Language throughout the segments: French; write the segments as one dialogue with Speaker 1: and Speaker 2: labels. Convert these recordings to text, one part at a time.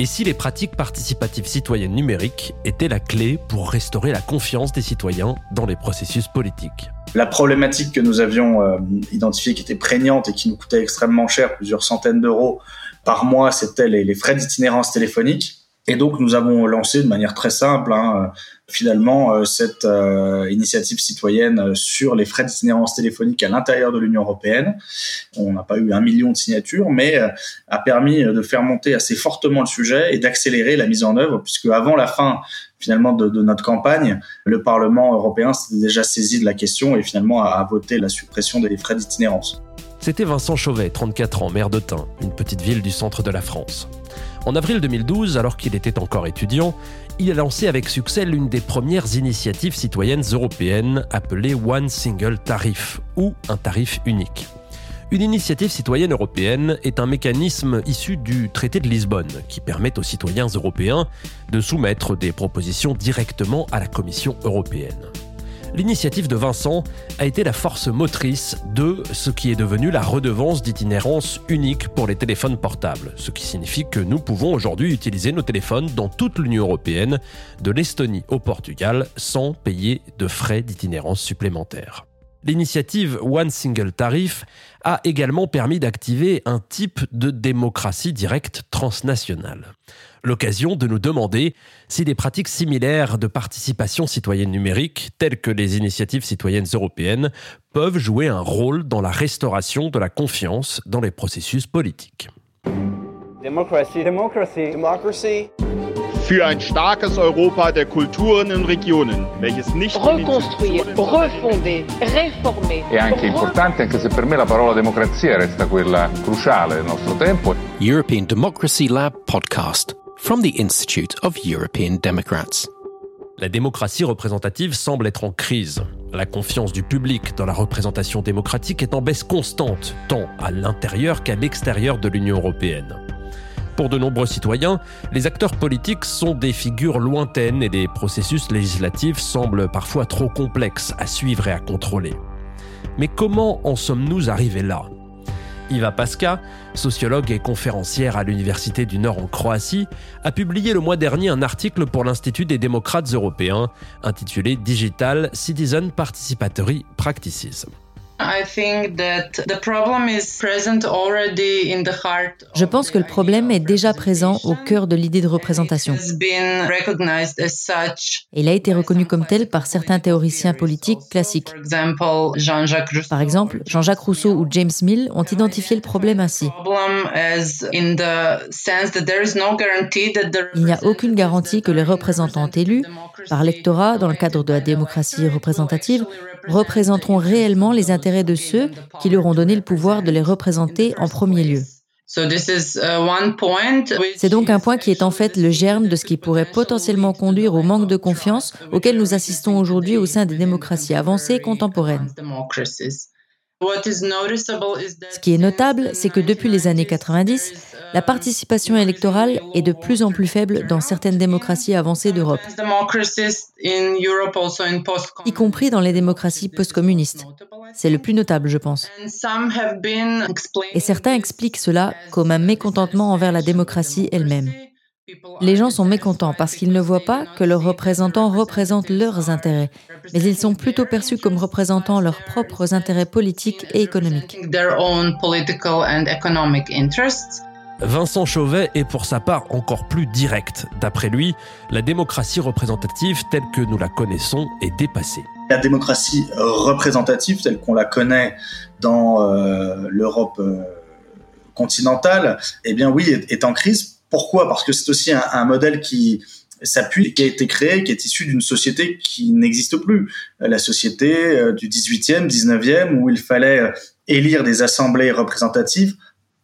Speaker 1: Et si les pratiques participatives citoyennes numériques étaient la clé pour restaurer la confiance des citoyens dans les processus politiques
Speaker 2: La problématique que nous avions euh, identifiée qui était prégnante et qui nous coûtait extrêmement cher, plusieurs centaines d'euros par mois, c'était les, les frais d'itinérance téléphonique. Et donc nous avons lancé de manière très simple hein, finalement euh, cette euh, initiative citoyenne euh, sur les frais d'itinérance téléphonique à l'intérieur de l'Union européenne. On n'a pas eu un million de signatures, mais a permis de faire monter assez fortement le sujet et d'accélérer la mise en œuvre, puisque avant la fin finalement de, notre campagne, le Parlement européen s'était déjà saisi de la question et finalement a, a voté la suppression des frais d'itinérance.
Speaker 1: C'était Vincent Chauvet, 34 ans, maire de Tain, une petite ville du centre de la France. En avril 2012, alors qu'il était encore étudiant, il a lancé avec succès l'une des premières initiatives citoyennes européennes appelée One Single Tarif, ou un tarif unique. Une initiative citoyenne européenne est un mécanisme issu du traité de Lisbonne qui permet aux citoyens européens de soumettre des propositions directement à la Commission européenne l'initiative de Vincent a été la force motrice de ce qui est devenu la redevance d'itinérance unique pour les téléphones portables, ce qui signifie que nous pouvons aujourd'hui utiliser nos téléphones dans toute l'Union européenne, de l'Estonie au Portugal, sans payer de frais d'itinérance supplémentaires. L'initiative One Single Tarif a également permis d'activer un type de démocratie directe transnationale. L'occasion de nous demander si des pratiques similaires de participation citoyenne numérique, telles que les initiatives citoyennes européennes, peuvent jouer un rôle dans la restauration de la confiance dans les processus politiques.
Speaker 3: Démocratie, démocratie,
Speaker 4: démocratie
Speaker 5: für ein starkes Europa der Kulturen und Regionen, welches nicht
Speaker 6: reconstruire, refonder, réformer.
Speaker 7: È anche importante, anche se per me la parola democrazia resta quella cruciale del nostro tempo.
Speaker 8: European Democracy Lab podcast from the Institute of European Democrats.
Speaker 1: La démocratie représentative semble être en crise. La confiance du public dans la représentation démocratique est en baisse constante, tant à l'intérieur qu'à l'extérieur de l'Union européenne. Pour de nombreux citoyens, les acteurs politiques sont des figures lointaines et les processus législatifs semblent parfois trop complexes à suivre et à contrôler. Mais comment en sommes-nous arrivés là? Iva Pasca, sociologue et conférencière à l'Université du Nord en Croatie, a publié le mois dernier un article pour l'Institut des démocrates européens intitulé Digital Citizen Participatory Practices.
Speaker 9: Je pense que le problème est déjà présent au cœur de l'idée de représentation. Il a été reconnu comme tel par certains théoriciens politiques classiques. Par exemple, Jean-Jacques Rousseau ou James Mill ont identifié le problème ainsi. Il n'y a aucune garantie que les représentants élus, par lectorat dans le cadre de la démocratie représentative, représenteront réellement les intérêts de ceux qui leur ont donné le pouvoir de les représenter en premier lieu. Uh, C'est donc un point qui est en fait le germe de ce qui pourrait potentiellement conduire au manque de confiance auquel nous assistons aujourd'hui au sein des démocraties avancées contemporaines. Ce qui est notable, c'est que depuis les années 90, la participation électorale est de plus en plus faible dans certaines démocraties avancées d'Europe, y compris dans les démocraties post-communistes. C'est le plus notable, je pense. Et certains expliquent cela comme un mécontentement envers la démocratie elle-même. Les gens sont mécontents parce qu'ils ne voient pas que leurs représentants représentent leurs intérêts, mais ils sont plutôt perçus comme représentant leurs propres intérêts politiques et économiques.
Speaker 1: Vincent Chauvet est pour sa part encore plus direct. D'après lui, la démocratie représentative telle que nous la connaissons est dépassée.
Speaker 2: La démocratie représentative telle qu'on la connaît dans euh, l'Europe euh, continentale, eh bien oui, est en crise pourquoi? Parce que c'est aussi un, modèle qui s'appuie, qui a été créé, qui est issu d'une société qui n'existe plus. La société euh, du 18e, 19e, où il fallait euh, élire des assemblées représentatives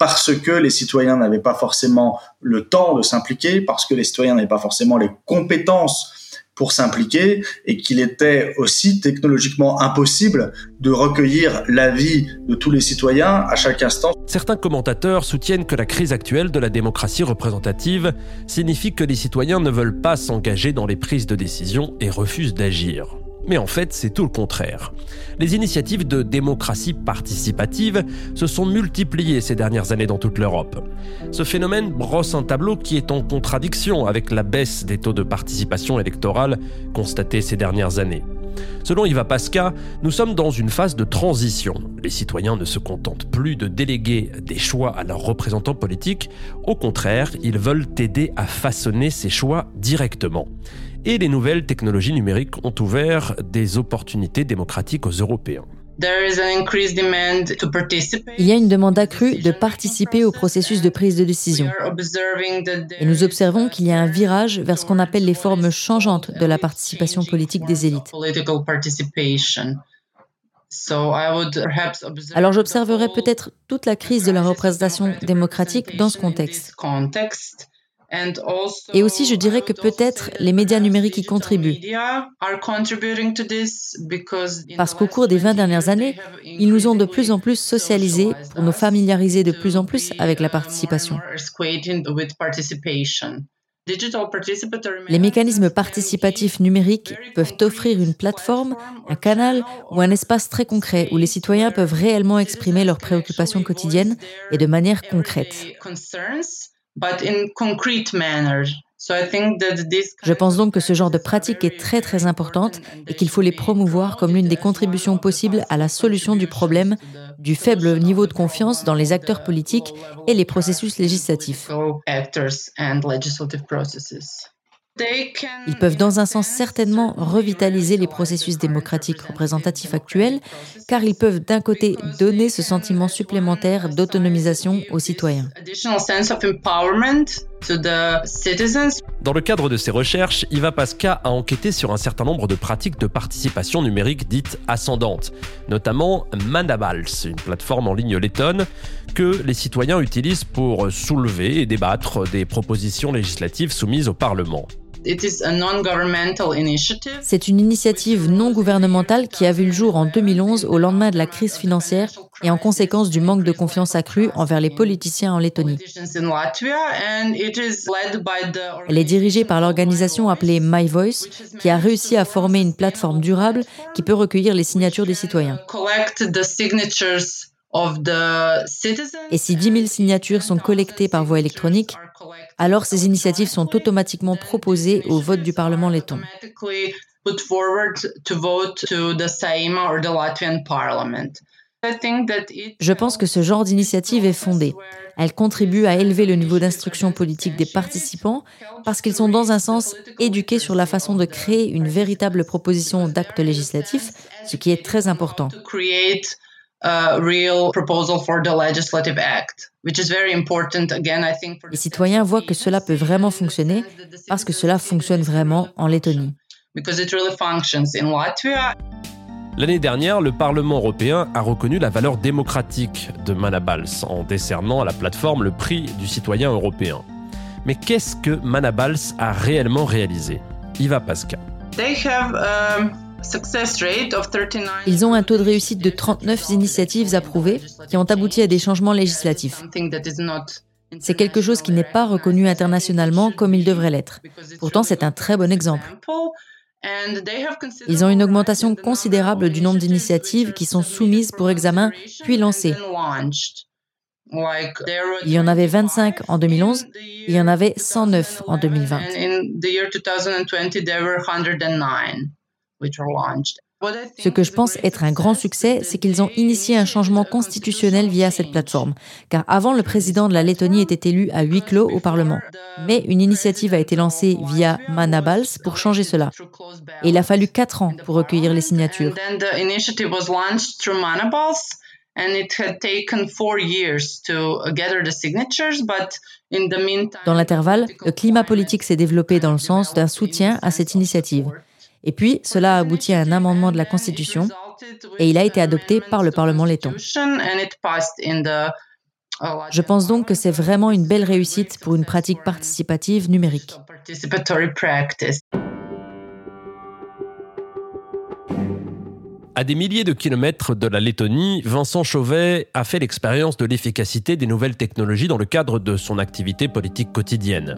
Speaker 2: parce que les citoyens n'avaient pas forcément le temps de s'impliquer, parce que les citoyens n'avaient pas forcément les compétences pour s'impliquer et qu'il était aussi technologiquement impossible de recueillir l'avis de tous les citoyens à chaque instant.
Speaker 1: Certains commentateurs soutiennent que la crise actuelle de la démocratie représentative signifie que les citoyens ne veulent pas s'engager dans les prises de décision et refusent d'agir. Mais en fait, c'est tout le contraire. Les initiatives de démocratie participative se sont multipliées ces dernières années dans toute l'Europe. Ce phénomène brosse un tableau qui est en contradiction avec la baisse des taux de participation électorale constatée ces dernières années. Selon Iva Pasca, nous sommes dans une phase de transition. Les citoyens ne se contentent plus de déléguer des choix à leurs représentants politiques, au contraire, ils veulent aider à façonner ces choix directement. Et les nouvelles technologies numériques ont ouvert des opportunités démocratiques aux Européens.
Speaker 9: Il y a une demande accrue de participer au processus de prise de décision. Et nous observons qu'il y a un virage vers ce qu'on appelle les formes changeantes de la participation politique des élites. Alors j'observerai peut-être toute la crise de la représentation démocratique dans ce contexte. Et aussi, je dirais que peut-être les médias numériques y contribuent. Parce qu'au cours des 20 dernières années, ils nous ont de plus en plus socialisés pour nous familiariser de plus en plus avec la participation. Les mécanismes participatifs numériques peuvent offrir une plateforme, un canal ou un espace très concret où les citoyens peuvent réellement exprimer leurs préoccupations quotidiennes et de manière concrète. Je pense donc que ce genre de pratique est très très importante et qu'il faut les promouvoir comme l'une des contributions possibles à la solution du problème du faible niveau de confiance dans les acteurs politiques et les processus législatifs. Ils peuvent dans un sens certainement revitaliser les processus démocratiques représentatifs actuels, car ils peuvent d'un côté donner ce sentiment supplémentaire d'autonomisation aux citoyens.
Speaker 1: Dans le cadre de ses recherches, Iva Pasca a enquêté sur un certain nombre de pratiques de participation numérique dites ascendantes, notamment Manabals, une plateforme en ligne lettonne que les citoyens utilisent pour soulever et débattre des propositions législatives soumises au Parlement.
Speaker 9: C'est une initiative non gouvernementale qui a vu le jour en 2011 au lendemain de la crise financière et en conséquence du manque de confiance accrue envers les politiciens en Lettonie. Elle est dirigée par l'organisation appelée My Voice qui a réussi à former une plateforme durable qui peut recueillir les signatures des citoyens. Et si 10 000 signatures sont collectées par voie électronique, alors ces initiatives sont automatiquement proposées au vote du Parlement letton. Je pense que ce genre d'initiative est fondée. Elle contribue à élever le niveau d'instruction politique des participants parce qu'ils sont dans un sens éduqués sur la façon de créer une véritable proposition d'acte législatif, ce qui est très important. Les citoyens voient que cela peut vraiment fonctionner parce que cela fonctionne vraiment en Lettonie.
Speaker 1: L'année dernière, le Parlement européen a reconnu la valeur démocratique de Manabals en décernant à la plateforme le prix du citoyen européen. Mais qu'est-ce que Manabals a réellement réalisé? Iva Pasca. Um,
Speaker 9: ils ont un taux de réussite de 39 initiatives approuvées qui ont abouti à des changements législatifs. C'est quelque chose qui n'est pas reconnu internationalement comme il devrait l'être. Pourtant, c'est un très bon exemple. Ils ont une augmentation considérable du nombre d'initiatives qui sont soumises pour examen puis lancées. Il y en avait 25 en 2011, il y en avait 109 en 2020. Ce que je pense être un grand succès, c'est qu'ils ont initié un changement constitutionnel via cette plateforme. Car avant, le président de la Lettonie était élu à huis clos au Parlement. Mais une initiative a été lancée via Manabals pour changer cela. Et il a fallu quatre ans pour recueillir les signatures. Dans l'intervalle, le climat politique s'est développé dans le sens d'un soutien à cette initiative. Et puis, cela a abouti à un amendement de la Constitution et il a été adopté par le Parlement letton. Je pense donc que c'est vraiment une belle réussite pour une pratique participative numérique.
Speaker 1: À des milliers de kilomètres de la Lettonie, Vincent Chauvet a fait l'expérience de l'efficacité des nouvelles technologies dans le cadre de son activité politique quotidienne.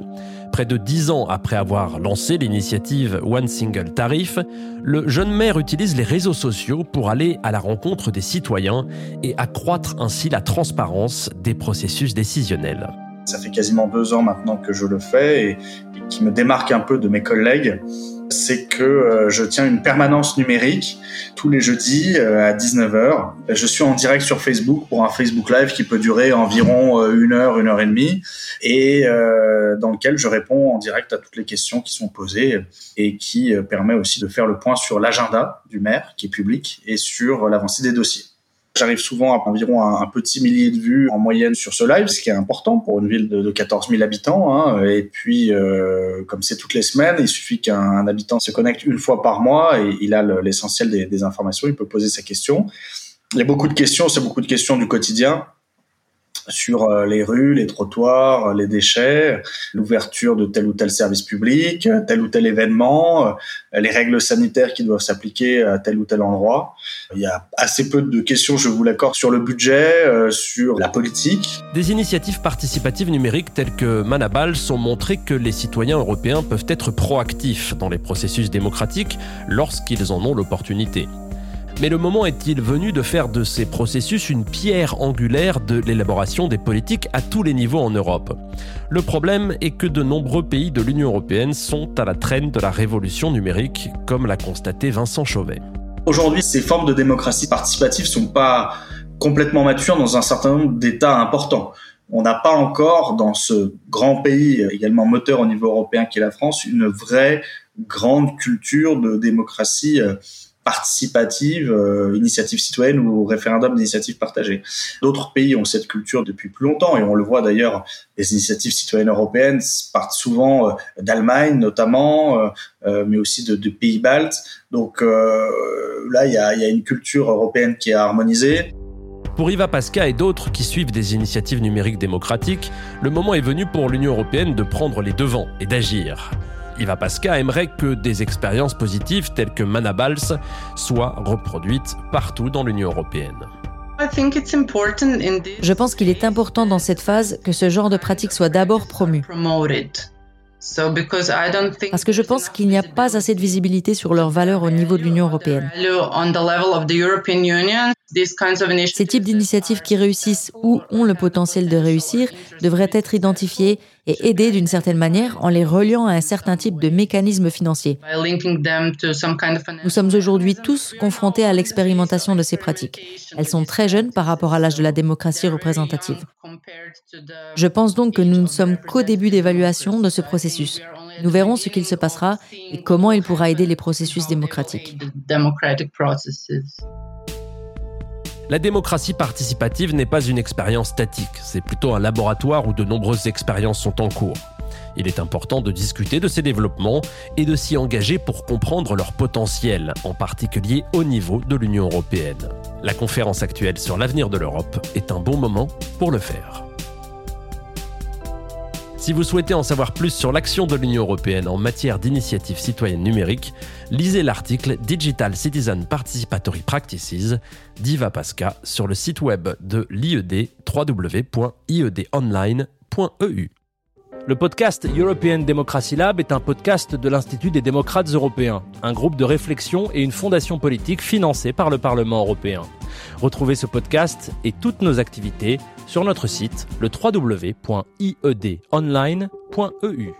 Speaker 1: Près de dix ans après avoir lancé l'initiative One Single Tarif, le jeune maire utilise les réseaux sociaux pour aller à la rencontre des citoyens et accroître ainsi la transparence des processus décisionnels.
Speaker 2: Ça fait quasiment deux ans maintenant que je le fais et, qui me démarque un peu de mes collègues c'est que euh, je tiens une permanence numérique tous les jeudis euh, à 19h. Je suis en direct sur Facebook pour un Facebook Live qui peut durer environ euh, une heure, une heure et demie, et dans lequel je réponds en direct à toutes les questions qui sont posées et qui permet aussi de faire le point sur l'agenda du maire qui est public et sur l'avancée des dossiers. J'arrive souvent à environ un, petit millier de vues en moyenne sur ce live, ce qui est important pour une ville de, 14 000 habitants. Hein. Et puis, euh, comme c'est toutes les semaines, il suffit qu'un habitant se connecte une fois par mois et il a l'essentiel des, des informations, il peut poser sa question. Il y a beaucoup de questions, c'est beaucoup de questions du quotidien sur euh, les rues, les trottoirs, les déchets, l'ouverture de tel ou tel service public, tel ou tel événement, euh, les règles sanitaires qui doivent s'appliquer à tel ou tel endroit. Il y a assez peu de questions, je vous l'accorde, sur le budget, euh, sur la politique.
Speaker 1: Des initiatives participatives numériques telles que Manabal ont montré que les citoyens européens peuvent être proactifs dans les processus démocratiques lorsqu'ils en ont l'opportunité. Mais le moment est-il venu de faire de ces processus une pierre angulaire de l'élaboration des politiques à tous les niveaux en Europe? Le problème est que de nombreux pays de l'Union européenne sont à la traîne de la révolution numérique, comme l'a constaté Vincent Chauvet.
Speaker 2: Aujourd'hui, ces formes de démocratie participative sont pas complètement matures dans un certain nombre d'États importants. On n'a pas encore, dans ce grand pays, également moteur au niveau européen qui est la France, une vraie grande culture de démocratie euh, participative, euh, initiative citoyenne ou référendum d'initiative partagée. D'autres pays ont cette culture depuis plus longtemps et on le voit d'ailleurs, les initiatives citoyennes européennes partent souvent euh, d'Allemagne notamment, euh, euh, mais aussi de, pays baltes. Donc là, il y a, y a une culture européenne qui est harmonisée.
Speaker 1: Pour Iva Pasca et d'autres qui suivent des initiatives numériques démocratiques, le moment est venu pour l'Union européenne de prendre les devants et d'agir. Iva Pasca aimerait que des expériences positives telles que Manabals soient reproduites partout dans l'Union européenne.
Speaker 9: Je pense qu'il est important dans cette phase que ce genre de pratique soit d'abord promu. Parce que je pense qu'il n'y a pas assez de visibilité sur leurs valeurs au niveau de l'Union européenne. Ces types d'initiatives qui réussissent ou ont le potentiel de réussir devraient être identifiés et aidés d'une certaine manière en les reliant à un certain type de mécanisme financier. Nous sommes aujourd'hui tous confrontés à l'expérimentation de ces pratiques. Elles sont très jeunes par rapport à l'âge de la démocratie représentative. Je pense donc que nous ne sommes qu'au début d'évaluation de ce processus. Nous verrons ce qu'il se passera et comment il pourra aider les processus démocratiques.
Speaker 1: La démocratie participative n'est pas une expérience statique, c'est plutôt un laboratoire où de nombreuses expériences sont en cours. Il est important de discuter de ces développements et de s'y engager pour comprendre leur potentiel, en particulier au niveau de l'Union européenne. La conférence actuelle sur l'avenir de l'Europe est un bon moment pour le faire. Si vous souhaitez en savoir plus sur l'action de l'Union européenne en matière d'initiatives citoyennes numériques, lisez l'article Digital Citizen Participatory Practices d'Iva Pasca sur le site web de l'IED www.iedonline.eu. Le podcast European Democracy Lab est un podcast de l'Institut des démocrates européens, un groupe de réflexion et une fondation politique financée par le Parlement européen. Retrouvez ce podcast et toutes nos activités sur notre site le www.iedonline.eu.